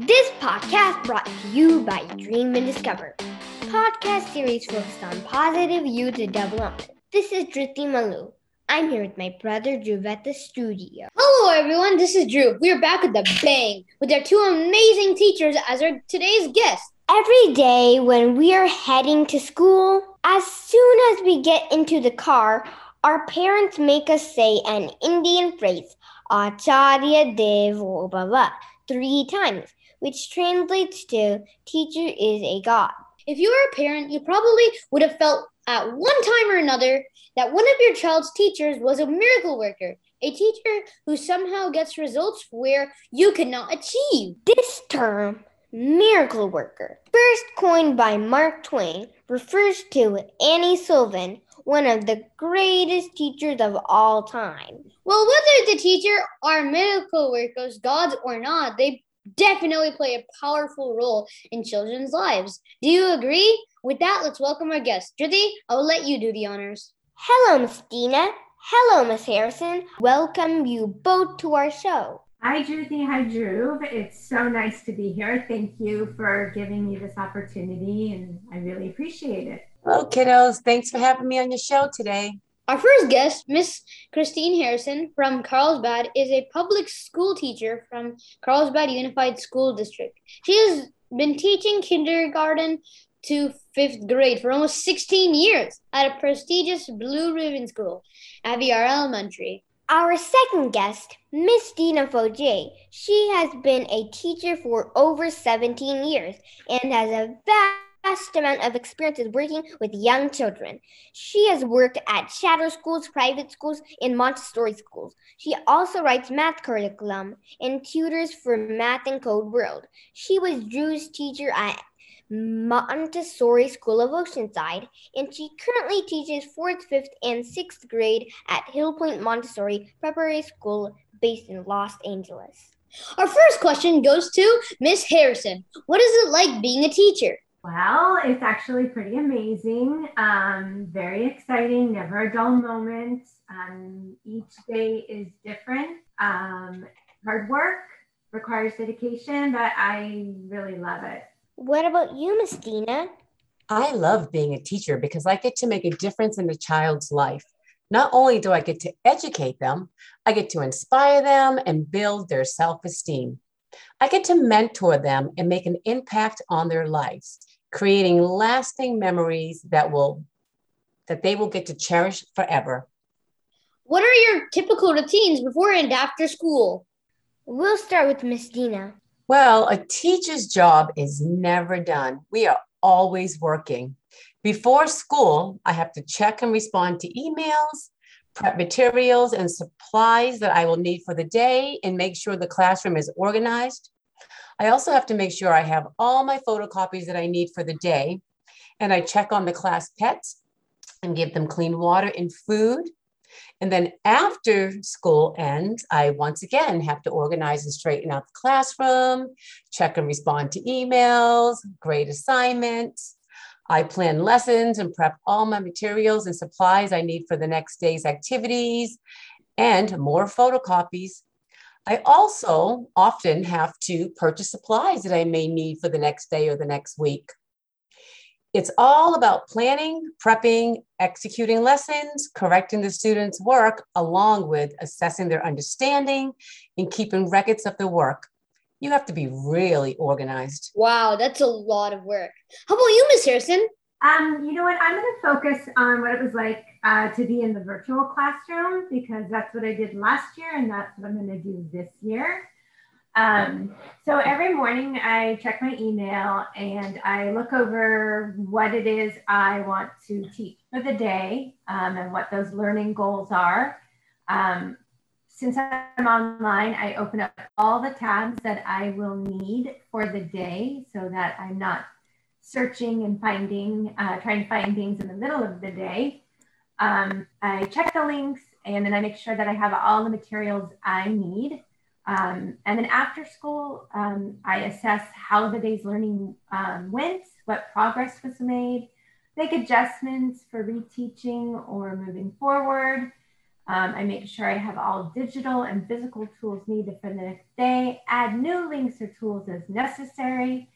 This podcast brought to you by Dream and Discover, podcast series focused on positive youth development. This is Driti Malu. I'm here with my brother Drew at the studio. Hello, everyone. This is Drew. We are back with a bang with our two amazing teachers as our today's guests. Every day when we are heading to school, as soon as we get into the car, our parents make us say an Indian phrase, Acharya Devo Bhava, three times, which translates to teacher is a god. If you were a parent, you probably would have felt at one time or another that one of your child's teachers was a miracle worker, a teacher who somehow gets results where you cannot achieve. This term, miracle worker, first coined by Mark Twain, refers to Annie Sullivan, one of the greatest teachers of all time. Well, whether the teacher are miracle workers, gods or not, they definitely play a powerful role in children's lives. Do you agree? With that, let's welcome our guest. Driti, I will let you do the honors. Hello, Miss Dina. Hello, Miss Harrison. Welcome you both to our show. Hi, Driti. Hi, Drew. It's so nice to be here. Thank you for giving me this opportunity, and I really appreciate it. Hello, kiddos. Thanks for having me on your show today. Our first guest, Miss Christine Harrison from Carlsbad, is a public school teacher from Carlsbad Unified School District. She has been teaching kindergarten to fifth grade for almost 16 years at a prestigious Blue Ribbon School, Aviara Elementary. Our second guest, Miss Dina Fauger, she has been a teacher for over 17 years and has a vast vast amount of experiences working with young children. She has worked at charter schools, private schools, and Montessori schools. She also writes math curriculum and tutors for Math and Code World. She was Drew's teacher at Montessori School of Oceanside, and she currently teaches fourth, fifth, and sixth grade at Hill Point Montessori Preparatory School based in Los Angeles. Our first question goes to Miss Harrison. What is it like being a teacher? Well, it's actually pretty amazing. Um, very exciting, never a dull moment. Um, each day is different. Um, hard work requires dedication, but I really love it. What about you, Miss Dina? I love being a teacher because I get to make a difference in a child's life. Not only do I get to educate them, I get to inspire them and build their self esteem. I get to mentor them and make an impact on their lives creating lasting memories that will that they will get to cherish forever. What are your typical routines before and after school? We'll start with Miss Dina. Well, a teacher's job is never done. We are always working. Before school, I have to check and respond to emails, prep materials and supplies that I will need for the day, and make sure the classroom is organized. I also have to make sure I have all my photocopies that I need for the day. And I check on the class pets and give them clean water and food. And then after school ends, I once again have to organize and straighten out the classroom, check and respond to emails, grade assignments. I plan lessons and prep all my materials and supplies I need for the next day's activities and more photocopies I also often have to purchase supplies that I may need for the next day or the next week. It's all about planning, prepping, executing lessons, correcting the students' work, along with assessing their understanding and keeping records of the work. You have to be really organized. Wow, that's a lot of work. How about you, Miss Harrison? Um, you know what? I'm going to focus on what it was like uh, to be in the virtual classroom because that's what I did last year and that's what I'm going to do this year. Um, so every morning I check my email and I look over what it is I want to teach for the day um, and what those learning goals are. Um, since I'm online, I open up all the tabs that I will need for the day so that I'm not searching and finding, uh, trying to find things in the middle of the day. Um, I check the links and then I make sure that I have all the materials I need. Um, and then after school, um, I assess how the day's learning um, went, what progress was made, make adjustments for reteaching or moving forward. Um, I make sure I have all digital and physical tools needed for the next day, add new links or tools as necessary,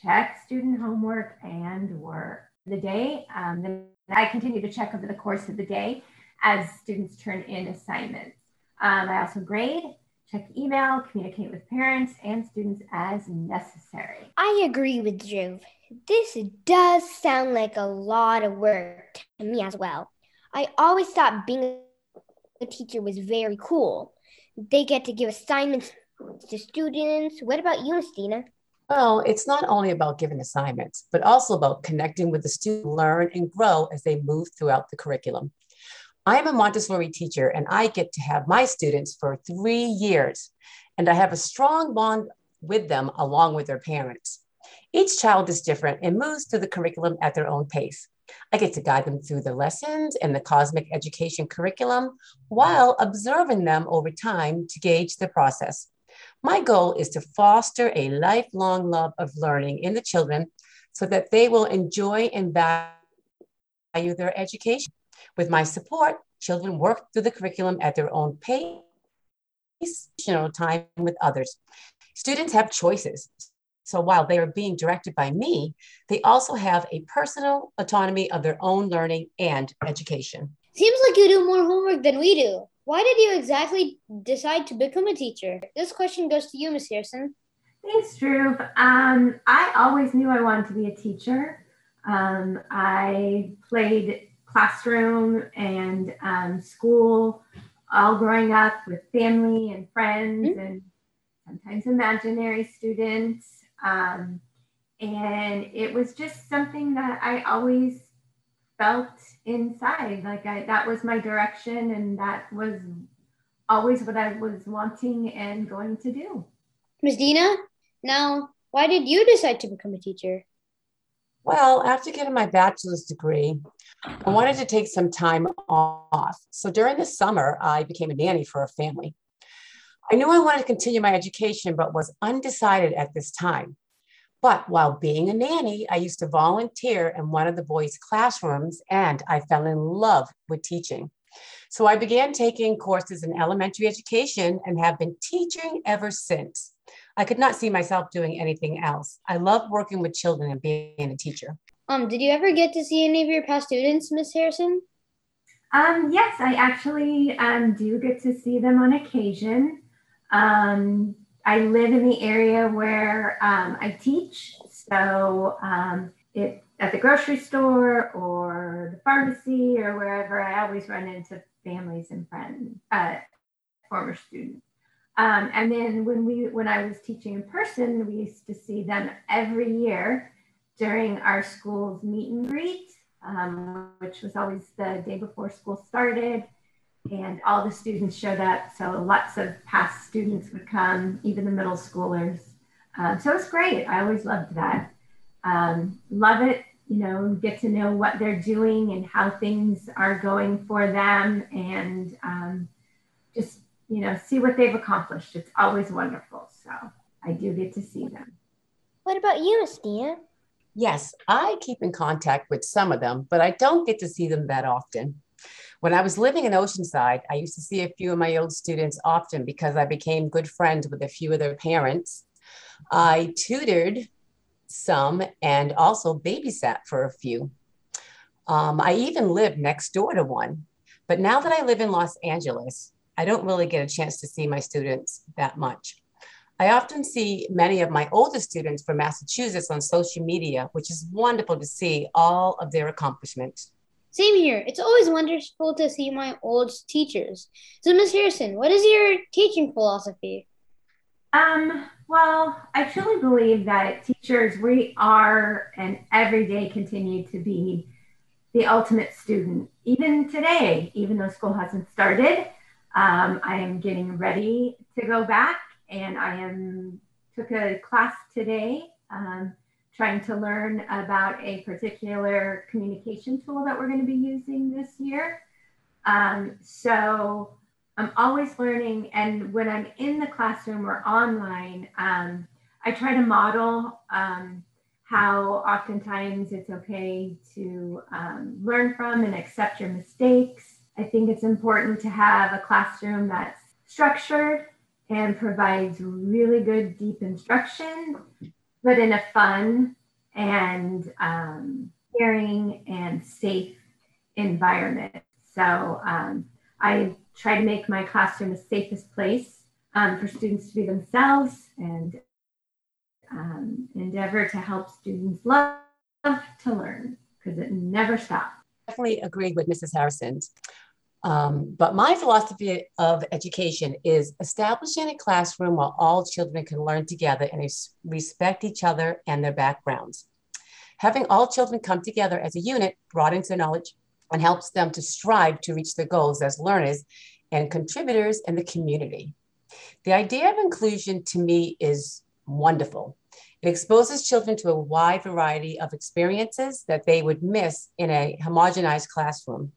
check student homework and work the day. Um, then I continue to check over the course of the day as students turn in assignments. Um, I also grade, check email, communicate with parents and students as necessary. I agree with Drew. This does sound like a lot of work to me as well. I always thought being a teacher was very cool. They get to give assignments to students. What about you, Stina? Well, it's not only about giving assignments, but also about connecting with the student, learn and grow as they move throughout the curriculum. I am a Montessori teacher and I get to have my students for three years, and I have a strong bond with them along with their parents. Each child is different and moves through the curriculum at their own pace. I get to guide them through the lessons and the cosmic education curriculum while observing them over time to gauge the process. My goal is to foster a lifelong love of learning in the children so that they will enjoy and value their education. With my support, children work through the curriculum at their own pace, you know, time with others. Students have choices. So while they are being directed by me, they also have a personal autonomy of their own learning and education. Seems like you do more homework than we do. Why did you exactly decide to become a teacher? This question goes to you, Ms. Harrison. Thanks, Drew. Um, I always knew I wanted to be a teacher. Um, I played classroom and um, school all growing up with family and friends mm-hmm. and sometimes imaginary students. Um, and it was just something that I always felt inside. Like I, that was my direction, and that was always what I was wanting and going to do. Ms. Dina, now, why did you decide to become a teacher? Well, after getting my bachelor's degree, I wanted to take some time off. So during the summer, I became a nanny for a family. I knew I wanted to continue my education, but was undecided at this time. But while being a nanny, I used to volunteer in one of the boys' classrooms and I fell in love with teaching. So I began taking courses in elementary education and have been teaching ever since. I could not see myself doing anything else. I love working with children and being a teacher. Um, did you ever get to see any of your past students, Miss Harrison? Um, yes, I actually um, do get to see them on occasion. Um, I live in the area where um, I teach. So um, it, at the grocery store or the pharmacy or wherever, I always run into families and friends, uh, former students. Um, and then when we when I was teaching in person, we used to see them every year during our school's meet and greet, um, which was always the day before school started and all the students showed up. So lots of past students would come, even the middle schoolers. Um, so it's great. I always loved that. Um, love it, you know, get to know what they're doing and how things are going for them and um, just, you know, see what they've accomplished. It's always wonderful. So I do get to see them. What about you, Estia? Yes, I keep in contact with some of them, but I don't get to see them that often. When I was living in Oceanside, I used to see a few of my old students often because I became good friends with a few of their parents. I tutored some and also babysat for a few. Um, I even lived next door to one. But now that I live in Los Angeles, I don't really get a chance to see my students that much. I often see many of my oldest students from Massachusetts on social media, which is wonderful to see all of their accomplishments. Same here. It's always wonderful to see my old teachers. So, Ms. Harrison, what is your teaching philosophy? Um, well, I truly believe that teachers, we are and every day continue to be the ultimate student. Even today, even though school hasn't started, um, I am getting ready to go back and I am took a class today um, trying to learn about a particular communication tool that we're going to be using this year. Um, so I'm always learning. And when I'm in the classroom or online, um, I try to model um, how oftentimes it's okay to um, learn from and accept your mistakes. I think it's important to have a classroom that's structured and provides really good, deep instruction, but in a fun and um, caring and safe environment. So um, I try to make my classroom the safest place um, for students to be themselves and um, endeavor to help students love to learn because it never stops. Definitely agree with Mrs. Harrison. Um, but my philosophy of education is establishing a classroom where all children can learn together and respect each other and their backgrounds. Having all children come together as a unit broadens their knowledge and helps them to strive to reach their goals as learners and contributors in the community. The idea of inclusion to me is wonderful. It exposes children to a wide variety of experiences that they would miss in a homogenized classroom.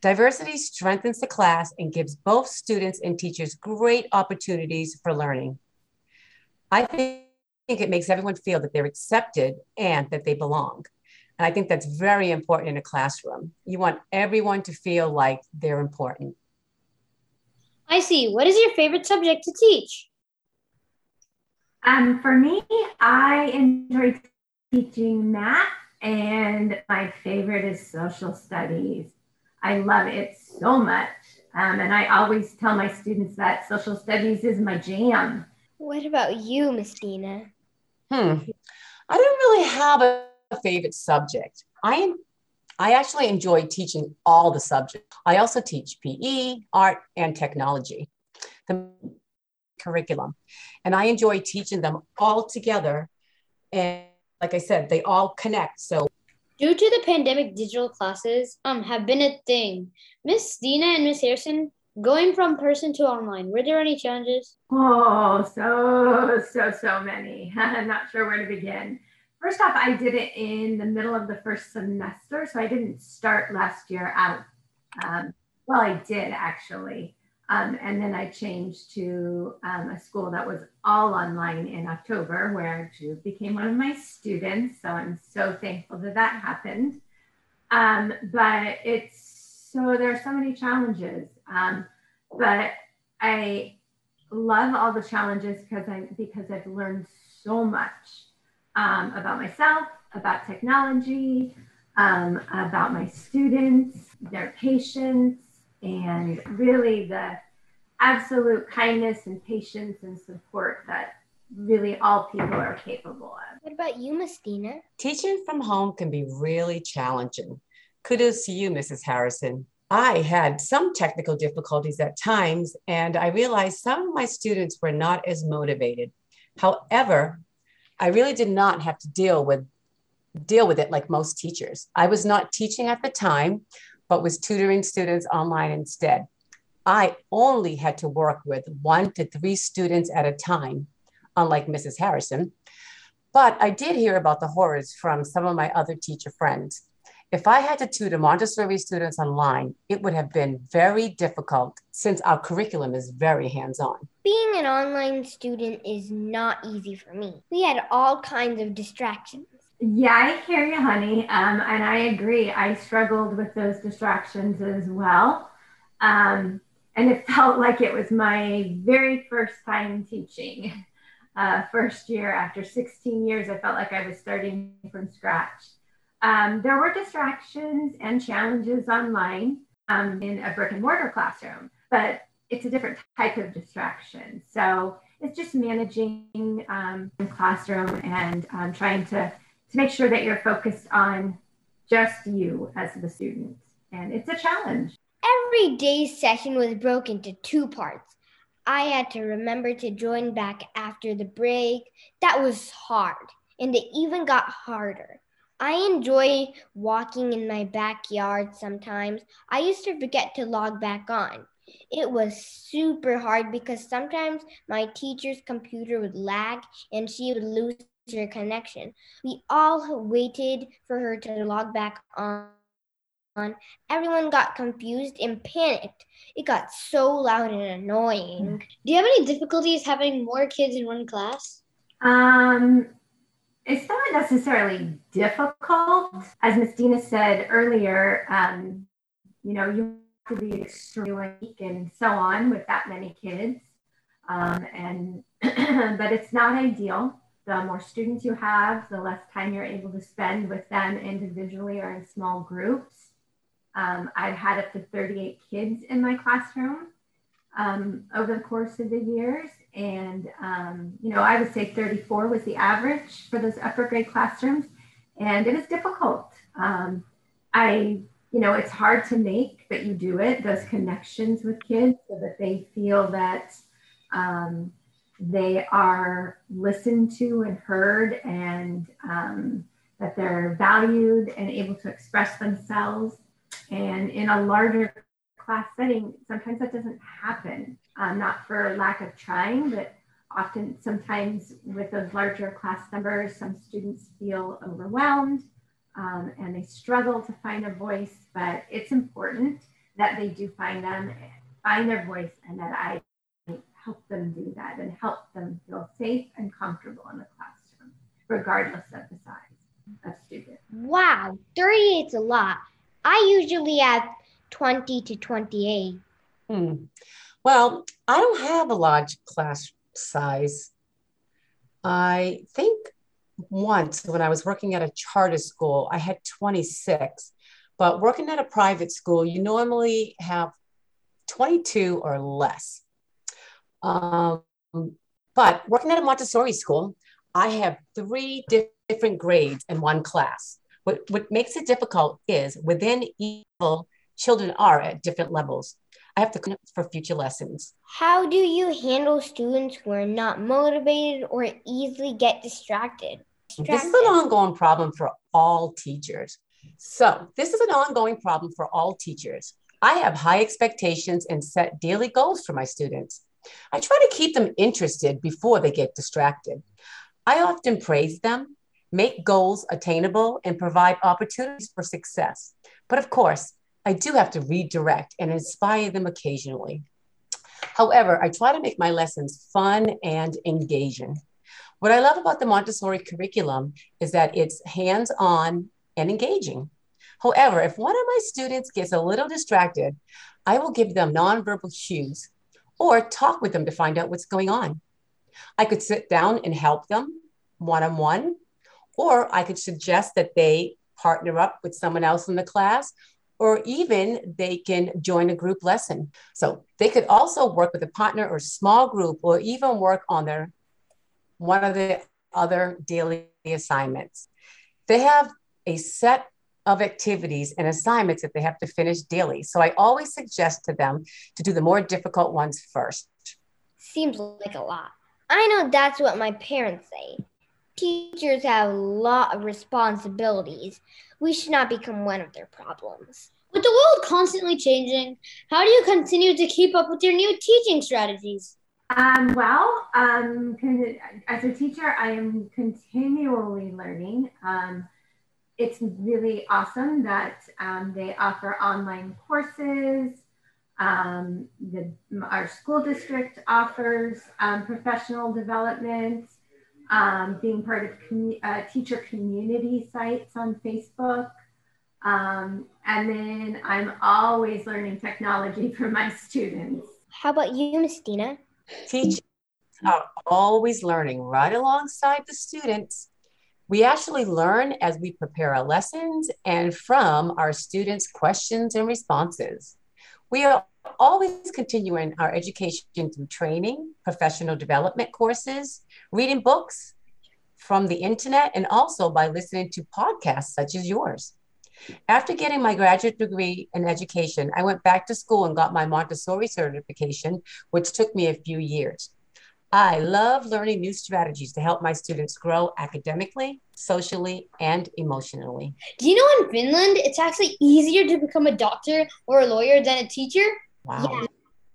Diversity strengthens the class and gives both students and teachers great opportunities for learning. I think it makes everyone feel that they're accepted and that they belong. And I think that's very important in a classroom. You want everyone to feel like they're important. I see. What is your favorite subject to teach? Um, for me, I enjoy teaching math, and my favorite is social studies. I love it so much. Um, and I always tell my students that social studies is my jam. What about you, Miss Dina? Hmm. I don't really have a favorite subject. I am I actually enjoy teaching all the subjects. I also teach PE, art, and technology, the curriculum. And I enjoy teaching them all together. And like I said, they all connect. So Due to the pandemic, digital classes um have been a thing. Miss Dina and Miss Harrison, going from person to online, were there any challenges? Oh, so, so, so many. I'm not sure where to begin. First off, I did it in the middle of the first semester, so I didn't start last year out. Um, well, I did actually. Um, and then I changed to um, a school that was all online in October, where Jude became one of my students. So I'm so thankful that that happened. Um, but it's so there are so many challenges. Um, but I love all the challenges because I because I've learned so much um, about myself, about technology, um, about my students, their patience, and really the absolute kindness and patience and support that really all people are capable of. What about you, Miss Dina? Teaching from home can be really challenging. Kudos to you, Mrs. Harrison. I had some technical difficulties at times, and I realized some of my students were not as motivated. However, I really did not have to deal with deal with it like most teachers. I was not teaching at the time, but was tutoring students online instead. I only had to work with one to three students at a time, unlike Mrs. Harrison. But I did hear about the horrors from some of my other teacher friends. If I had to tutor Montessori students online, it would have been very difficult since our curriculum is very hands on. Being an online student is not easy for me. We had all kinds of distractions. Yeah, I hear you, honey. Um, and I agree. I struggled with those distractions as well. Um, and it felt like it was my very first time teaching. Uh, first year after 16 years, I felt like I was starting from scratch. Um, there were distractions and challenges online um, in a brick and mortar classroom, but it's a different type of distraction. So it's just managing um, the classroom and um, trying to, to make sure that you're focused on just you as the student. And it's a challenge. Every day's session was broken into two parts. I had to remember to join back after the break. That was hard, and it even got harder. I enjoy walking in my backyard sometimes. I used to forget to log back on. It was super hard because sometimes my teacher's computer would lag and she would lose her connection. We all waited for her to log back on on, everyone got confused and panicked. It got so loud and annoying. Do you have any difficulties having more kids in one class? Um, it's not necessarily difficult. As Miss Dina said earlier, um, you know, you have to be extremely weak and so on with that many kids. Um, and but it's not ideal. The more students you have, the less time you're able to spend with them individually or in small groups. Um, I've had up to 38 kids in my classroom um, over the course of the years. And, um, you know, I would say 34 was the average for those upper grade classrooms. And it is difficult. Um, I, you know, it's hard to make, but you do it, those connections with kids so that they feel that um, they are listened to and heard and um, that they're valued and able to express themselves. And in a larger class setting, sometimes that doesn't happen, um, not for lack of trying, but often sometimes with those larger class numbers, some students feel overwhelmed um, and they struggle to find a voice, but it's important that they do find them, find their voice, and that I them do that and help them feel safe and comfortable in the classroom, regardless of the size of student. Wow, 38's a lot. I usually have 20 to 28. Hmm. Well, I don't have a large class size. I think once when I was working at a charter school, I had 26. But working at a private school, you normally have 22 or less. Um, but working at a Montessori school, I have three different grades in one class. What, what makes it difficult is within each children are at different levels. I have to connect for future lessons. How do you handle students who are not motivated or easily get distracted? distracted? This is an ongoing problem for all teachers. So, this is an ongoing problem for all teachers. I have high expectations and set daily goals for my students. I try to keep them interested before they get distracted. I often praise them, make goals attainable, and provide opportunities for success. But of course, I do have to redirect and inspire them occasionally. However, I try to make my lessons fun and engaging. What I love about the Montessori curriculum is that it's hands on and engaging. However, if one of my students gets a little distracted, I will give them nonverbal cues or talk with them to find out what's going on. I could sit down and help them one on one, or I could suggest that they partner up with someone else in the class, or even they can join a group lesson. So they could also work with a partner or small group, or even work on their one of the other daily assignments. They have a set of activities and assignments that they have to finish daily. So I always suggest to them to do the more difficult ones first. Seems like a lot. I know that's what my parents say. Teachers have a lot of responsibilities. We should not become one of their problems. With the world constantly changing, how do you continue to keep up with your new teaching strategies? Um, well, um, as a teacher, I am continually learning. Um, it's really awesome that um, they offer online courses. Um, the, our school district offers um, professional development, um, being part of commu- uh, teacher community sites on Facebook. Um, and then I'm always learning technology for my students. How about you, Miss Dina? Teachers are always learning right alongside the students we actually learn as we prepare our lessons and from our students' questions and responses. We are always continuing our education through training, professional development courses, reading books from the internet, and also by listening to podcasts such as yours. After getting my graduate degree in education, I went back to school and got my Montessori certification, which took me a few years. I love learning new strategies to help my students grow academically, socially, and emotionally. Do you know in Finland it's actually easier to become a doctor or a lawyer than a teacher? Wow.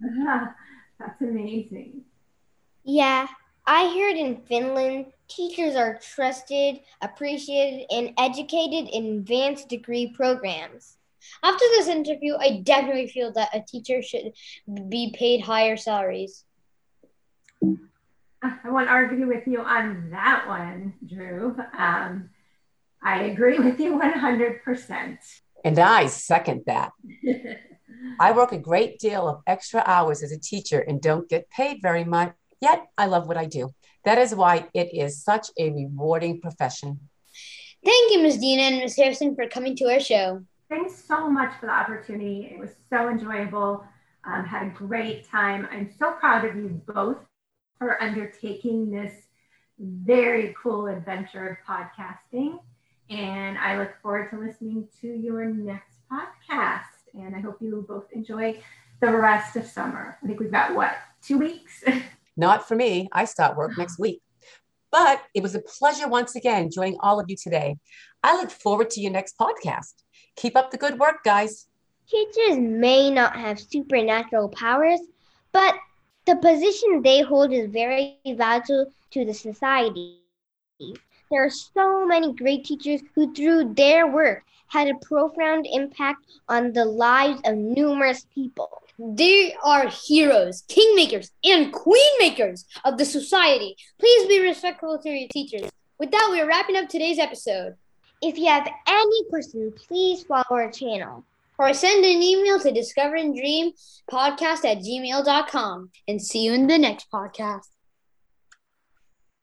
Yeah. That's amazing. Yeah, I heard in Finland teachers are trusted, appreciated, and educated in advanced degree programs. After this interview, I definitely feel that a teacher should be paid higher salaries. I won't argue with you on that one, Drew. Um, I agree with you 100%. And I second that. I work a great deal of extra hours as a teacher and don't get paid very much, yet I love what I do. That is why it is such a rewarding profession. Thank you, Ms. Dina and Ms. Harrison, for coming to our show. Thanks so much for the opportunity. It was so enjoyable. Um, had a great time. I'm so proud of you both for undertaking this very cool adventure of podcasting. And I look forward to listening to your next podcast. And I hope you both enjoy the rest of summer. I think we've got what, two weeks? Not for me. I start work next week. But it was a pleasure once again joining all of you today. I look forward to your next podcast. Keep up the good work, guys. Teachers may not have supernatural powers, but the position they hold is very valuable to the society. There are so many great teachers who, through their work, had a profound impact on the lives of numerous people. They are heroes, kingmakers, and queenmakers of the society. Please be respectful to your teachers. With that, we are wrapping up today's episode. If you have any questions, please follow our channel. Or send an email to discover and dream podcast at gmail.com. And see you in the next podcast.